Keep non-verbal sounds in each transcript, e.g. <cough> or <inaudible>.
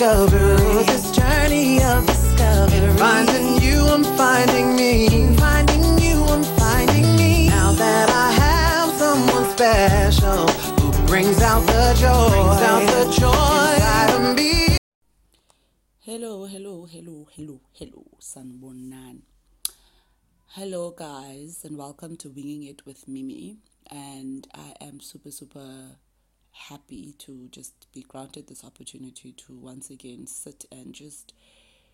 discovery. Through this journey of discovery. Finding you, I'm finding me. Finding you, I'm finding me. Now that I have someone special who brings out the joy. Brings out the joy inside of me. Hello, hello, hello, hello, hello, Sanibonani. Hello, guys, and welcome to Winging It with Mimi. And I am super, super happy to just be granted this opportunity to once again sit and just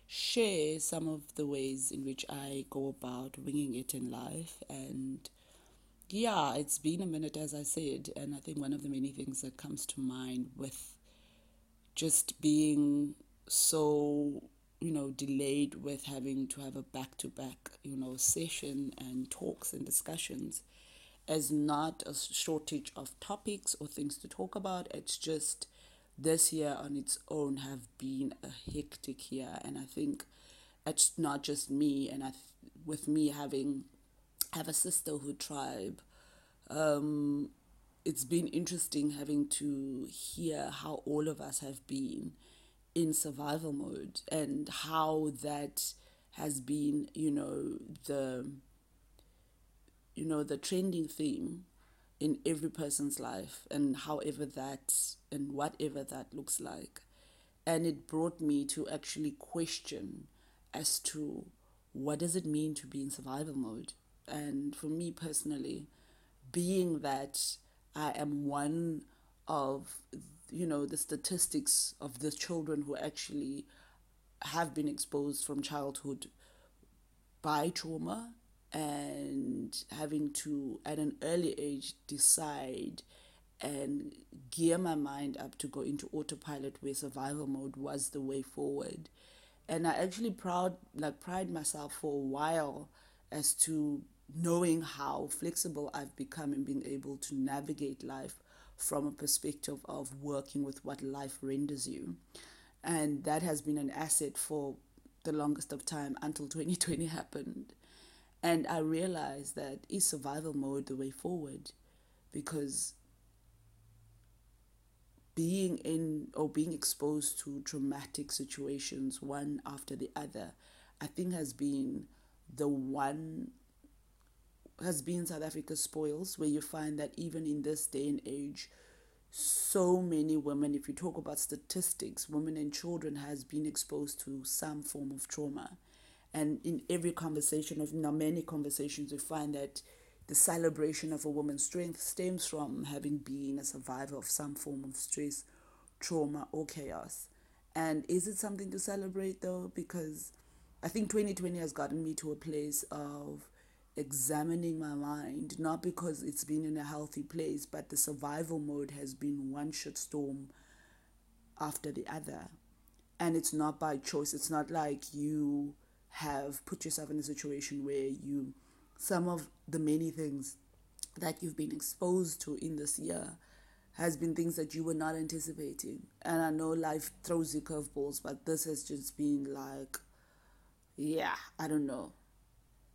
share some of the ways in which I go about winging it in life. And yeah, it's been a minute, as I said, and I think one of the many things that comes to mind with just being so you know delayed with having to have a back to back you know session and talks and discussions as not a shortage of topics or things to talk about. It's just this year on its own have been a hectic year and i think it's not just me and i with me having have a sisterhood tribe um it's been interesting having to hear how all of us have been in survival mode and how that has been, you know, the you know, the trending theme in every person's life and however that and whatever that looks like. And it brought me to actually question as to what does it mean to be in survival mode? And for me personally, being that I am one of you know the statistics of the children who actually have been exposed from childhood by trauma and having to at an early age decide and gear my mind up to go into autopilot where survival mode was the way forward and i actually proud like pride myself for a while as to knowing how flexible i've become in being able to navigate life from a perspective of working with what life renders you. And that has been an asset for the longest of time until 2020 <laughs> happened. And I realized that is survival mode the way forward because being in or being exposed to traumatic situations one after the other, I think has been the one has been South Africa's spoils, where you find that even in this day and age, so many women, if you talk about statistics, women and children has been exposed to some form of trauma. And in every conversation, of now many conversations, we find that the celebration of a woman's strength stems from having been a survivor of some form of stress, trauma, or chaos. And is it something to celebrate though? Because I think 2020 has gotten me to a place of examining my mind, not because it's been in a healthy place, but the survival mode has been one shitstorm after the other. And it's not by choice. It's not like you have put yourself in a situation where you, some of the many things that you've been exposed to in this year has been things that you were not anticipating. And I know life throws you curveballs, but this has just been like, yeah, I don't know.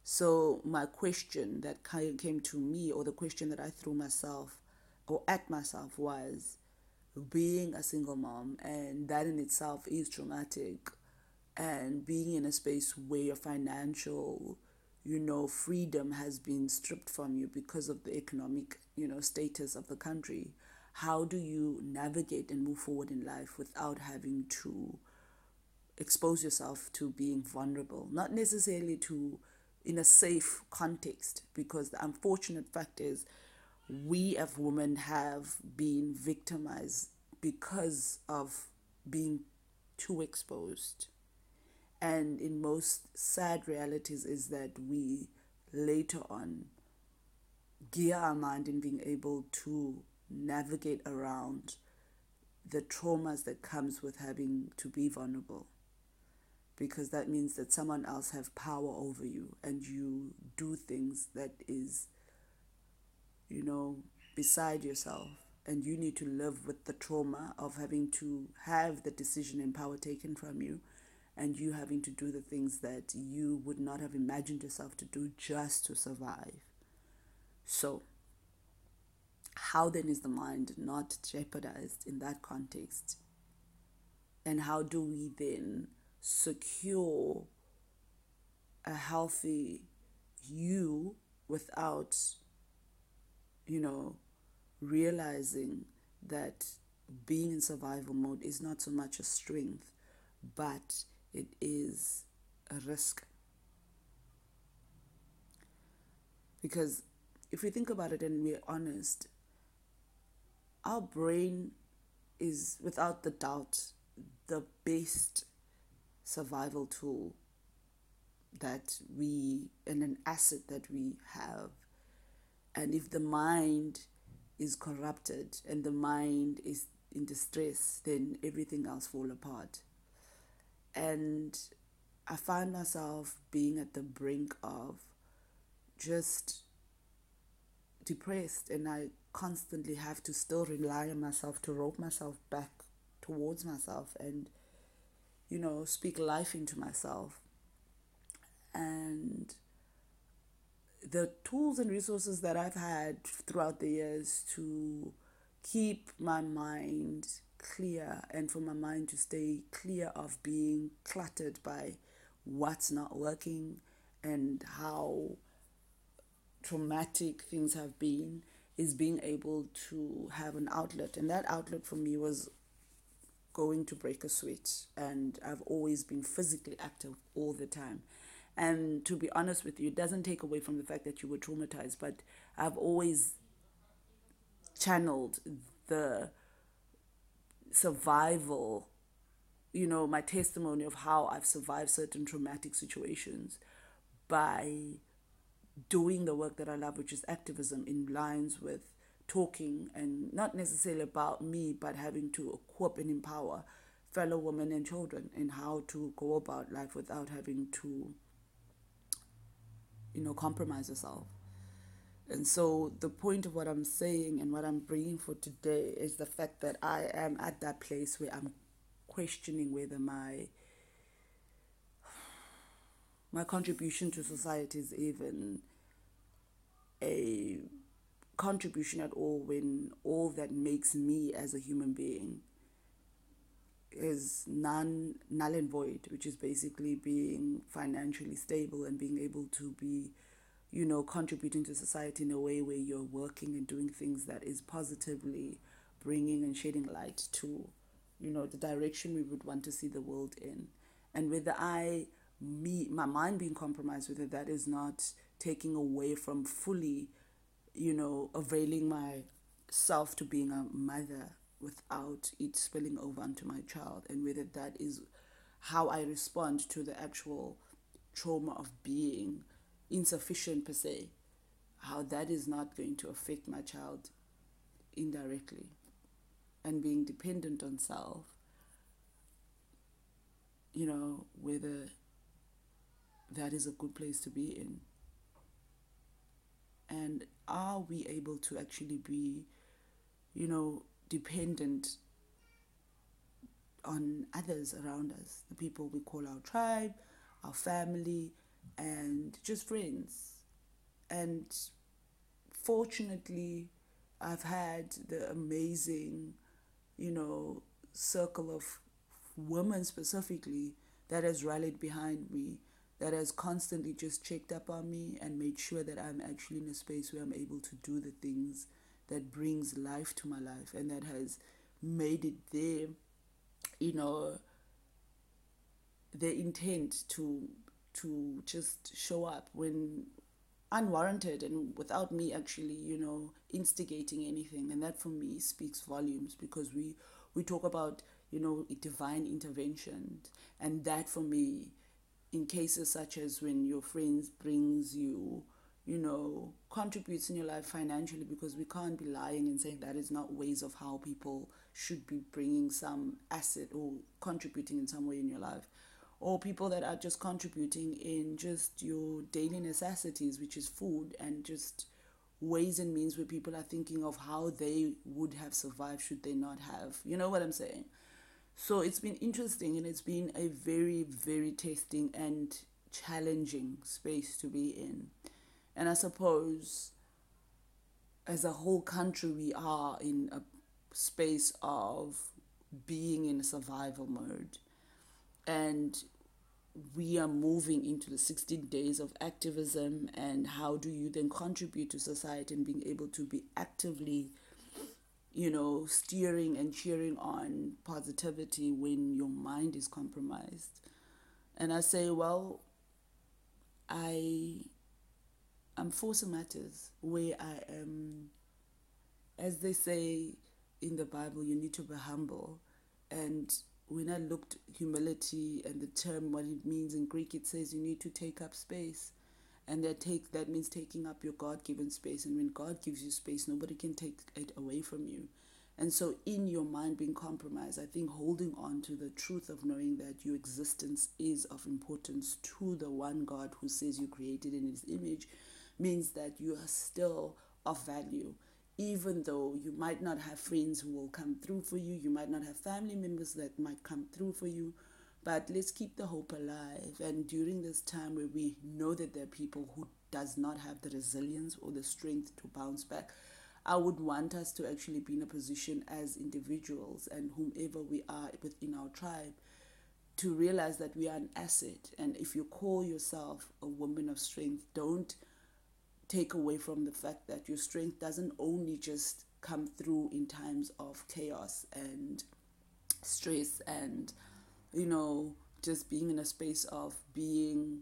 So, my question that came to me, or the question that I threw myself or at myself, was being a single mom, and that in itself is traumatic, and being in a space where your financial, you know, freedom has been stripped from you because of the economic, you know, status of the country. How do you navigate and move forward in life without having to expose yourself to being vulnerable? Not necessarily to in a safe context because the unfortunate fact is we as women have been victimized because of being too exposed and in most sad realities is that we later on gear our mind in being able to navigate around the traumas that comes with having to be vulnerable. Because that means that someone else have power over you and you do things that is you know beside yourself. And you need to live with the trauma of having to have the decision and power taken from you and you having to do the things that you would not have imagined yourself to do just to survive. So how then is the mind not jeopardized in that context? And how do we then secure a healthy you without, you know, realizing that being in survival mode is not so much a strength, but it is a risk. Because if we think about it and we're honest, our brain is without the doubt the best survival tool that we and an asset that we have. And if the mind is corrupted and the mind is in distress, then everything else fall apart. And I find myself being at the brink of just depressed and I constantly have to still rely on myself to rope myself back towards myself and you know speak life into myself. And the tools and resources that I've had throughout the years to keep my mind clear and for my mind to stay clear of being cluttered by what's not working and how traumatic things have been is being able to have an outlet. And that outlet for me was going to break a sweat. And I've always been physically active all the time. And to be honest with you it doesn't take away from the fact that you were traumatized but I've always channeled the survival you know my testimony of how I've survived certain traumatic situations by doing the work that I love, which is activism, in lines with talking and not necessarily about me, but having to equip and empower fellow women and children in how to go about life without having to, you know, compromise yourself. And so, the point of what I'm saying and what I'm bringing for today is the fact that I am at that place where I'm questioning whether my my contribution to society is even a contribution at all when all that makes me as a human being is non null and void, which is basically being financially stable and being able to be, you know, contributing to society in a way where you're working and doing things that is positively bringing and shedding light to, you know, the direction we would want to see the world in. And whether I me my mind being compromised with it that is not taking away from fully you know availing myself to being a mother without it spilling over onto my child and whether that is how I respond to the actual trauma of being insufficient per se how that is not going to affect my child indirectly and being dependent on self you know whether that is a good place to be in? And are we able to actually be, you know, dependent on others around us, the people we call our tribe, our family, and just friends? And fortunately, I've had the amazing, you know, circle of women specifically that has rallied behind me that has constantly just checked up on me and made sure that I'm actually in a space where I'm able to do the things that brings life to my life and that has made it their you know their intent to to just show up when unwarranted and without me actually you know instigating anything. And that for me speaks volumes because we we talk about you know divine intervention. And that for me in cases such as when your friends brings you you know contributes in your life financially because we can't be lying and saying that is not ways of how people should be bringing some asset or contributing in some way in your life or people that are just contributing in just your daily necessities which is food and just ways and means where people are thinking of how they would have survived should they not have you know what i'm saying so it's been interesting and it's been a very, very testing and challenging space to be in. And I suppose as a whole country, we are in a space of being in a survival mode. And we are moving into the 16 days of activism and how do you then contribute to society and being able to be actively you know steering and cheering on positivity when your mind is compromised? And i say well i i'm forcing matters where i am as they say in the bible you need to be humble and when I looked humility and the term what it means in Greek, it says you need to take up space, and that take that means taking up your God given space. And when God gives you space, nobody can take it away from you. And so, in your mind being compromised, I think holding on to the truth of knowing that your existence is of importance to the one God who says you created in His image means that you are still of value even though you might not have friends who will come through for you, you might not have family members that might come through for you, but let's keep the hope alive. And during this time where we know that there are people who does not have the resilience or the strength to bounce back, I would want us to actually be in a position as individuals and whomever we are within our tribe to realize that we are an asset. And if you call yourself a woman of strength, don't take away from the fact that your strength doesn't only just come through in times of chaos and stress and you know just being in a space of being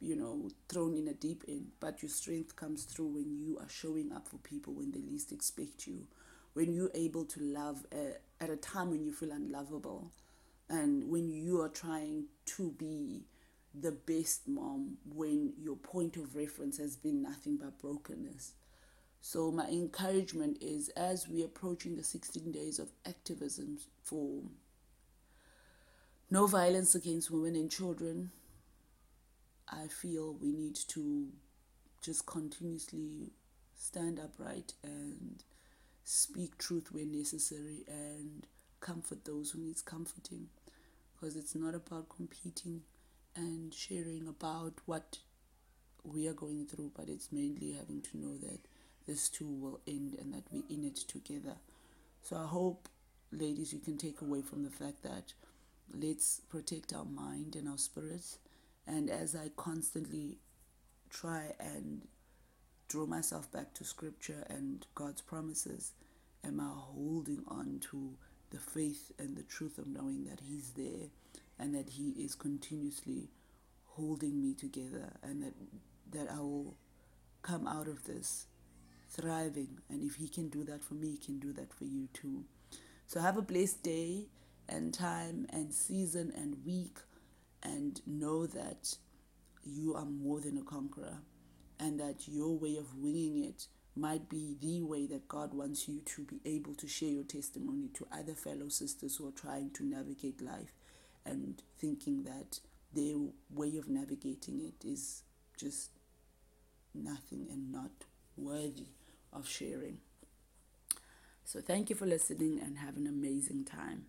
you know thrown in a deep end but your strength comes through when you are showing up for people when they least expect you when you're able to love uh, at a time when you feel unlovable and when you are trying to be the best mom when your point of reference has been nothing but brokenness. So, my encouragement is as we're approaching the 16 days of activism for no violence against women and children, I feel we need to just continuously stand upright and speak truth where necessary and comfort those who needs comforting because it's not about competing and sharing about what we are going through, but it's mainly having to know that this too will end and that we're in it together. So I hope, ladies, you can take away from the fact that let's protect our mind and our spirits. And as I constantly try and draw myself back to scripture and God's promises, am I holding on to the faith and the truth of knowing that He's there and that He is continuously holding me together and that, that I will come out of this thriving. And if He can do that for me, He can do that for you too. So have a blessed day and time and season and week and know that you are more than a conqueror and that your way of winging it might be the way that God wants you to be able to share your testimony to other fellow sisters who are trying to navigate life and thinking that their way of navigating it is just nothing and not worthy of sharing. So, thank you for listening and have an amazing time.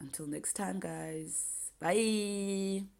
Until next time, guys. Bye.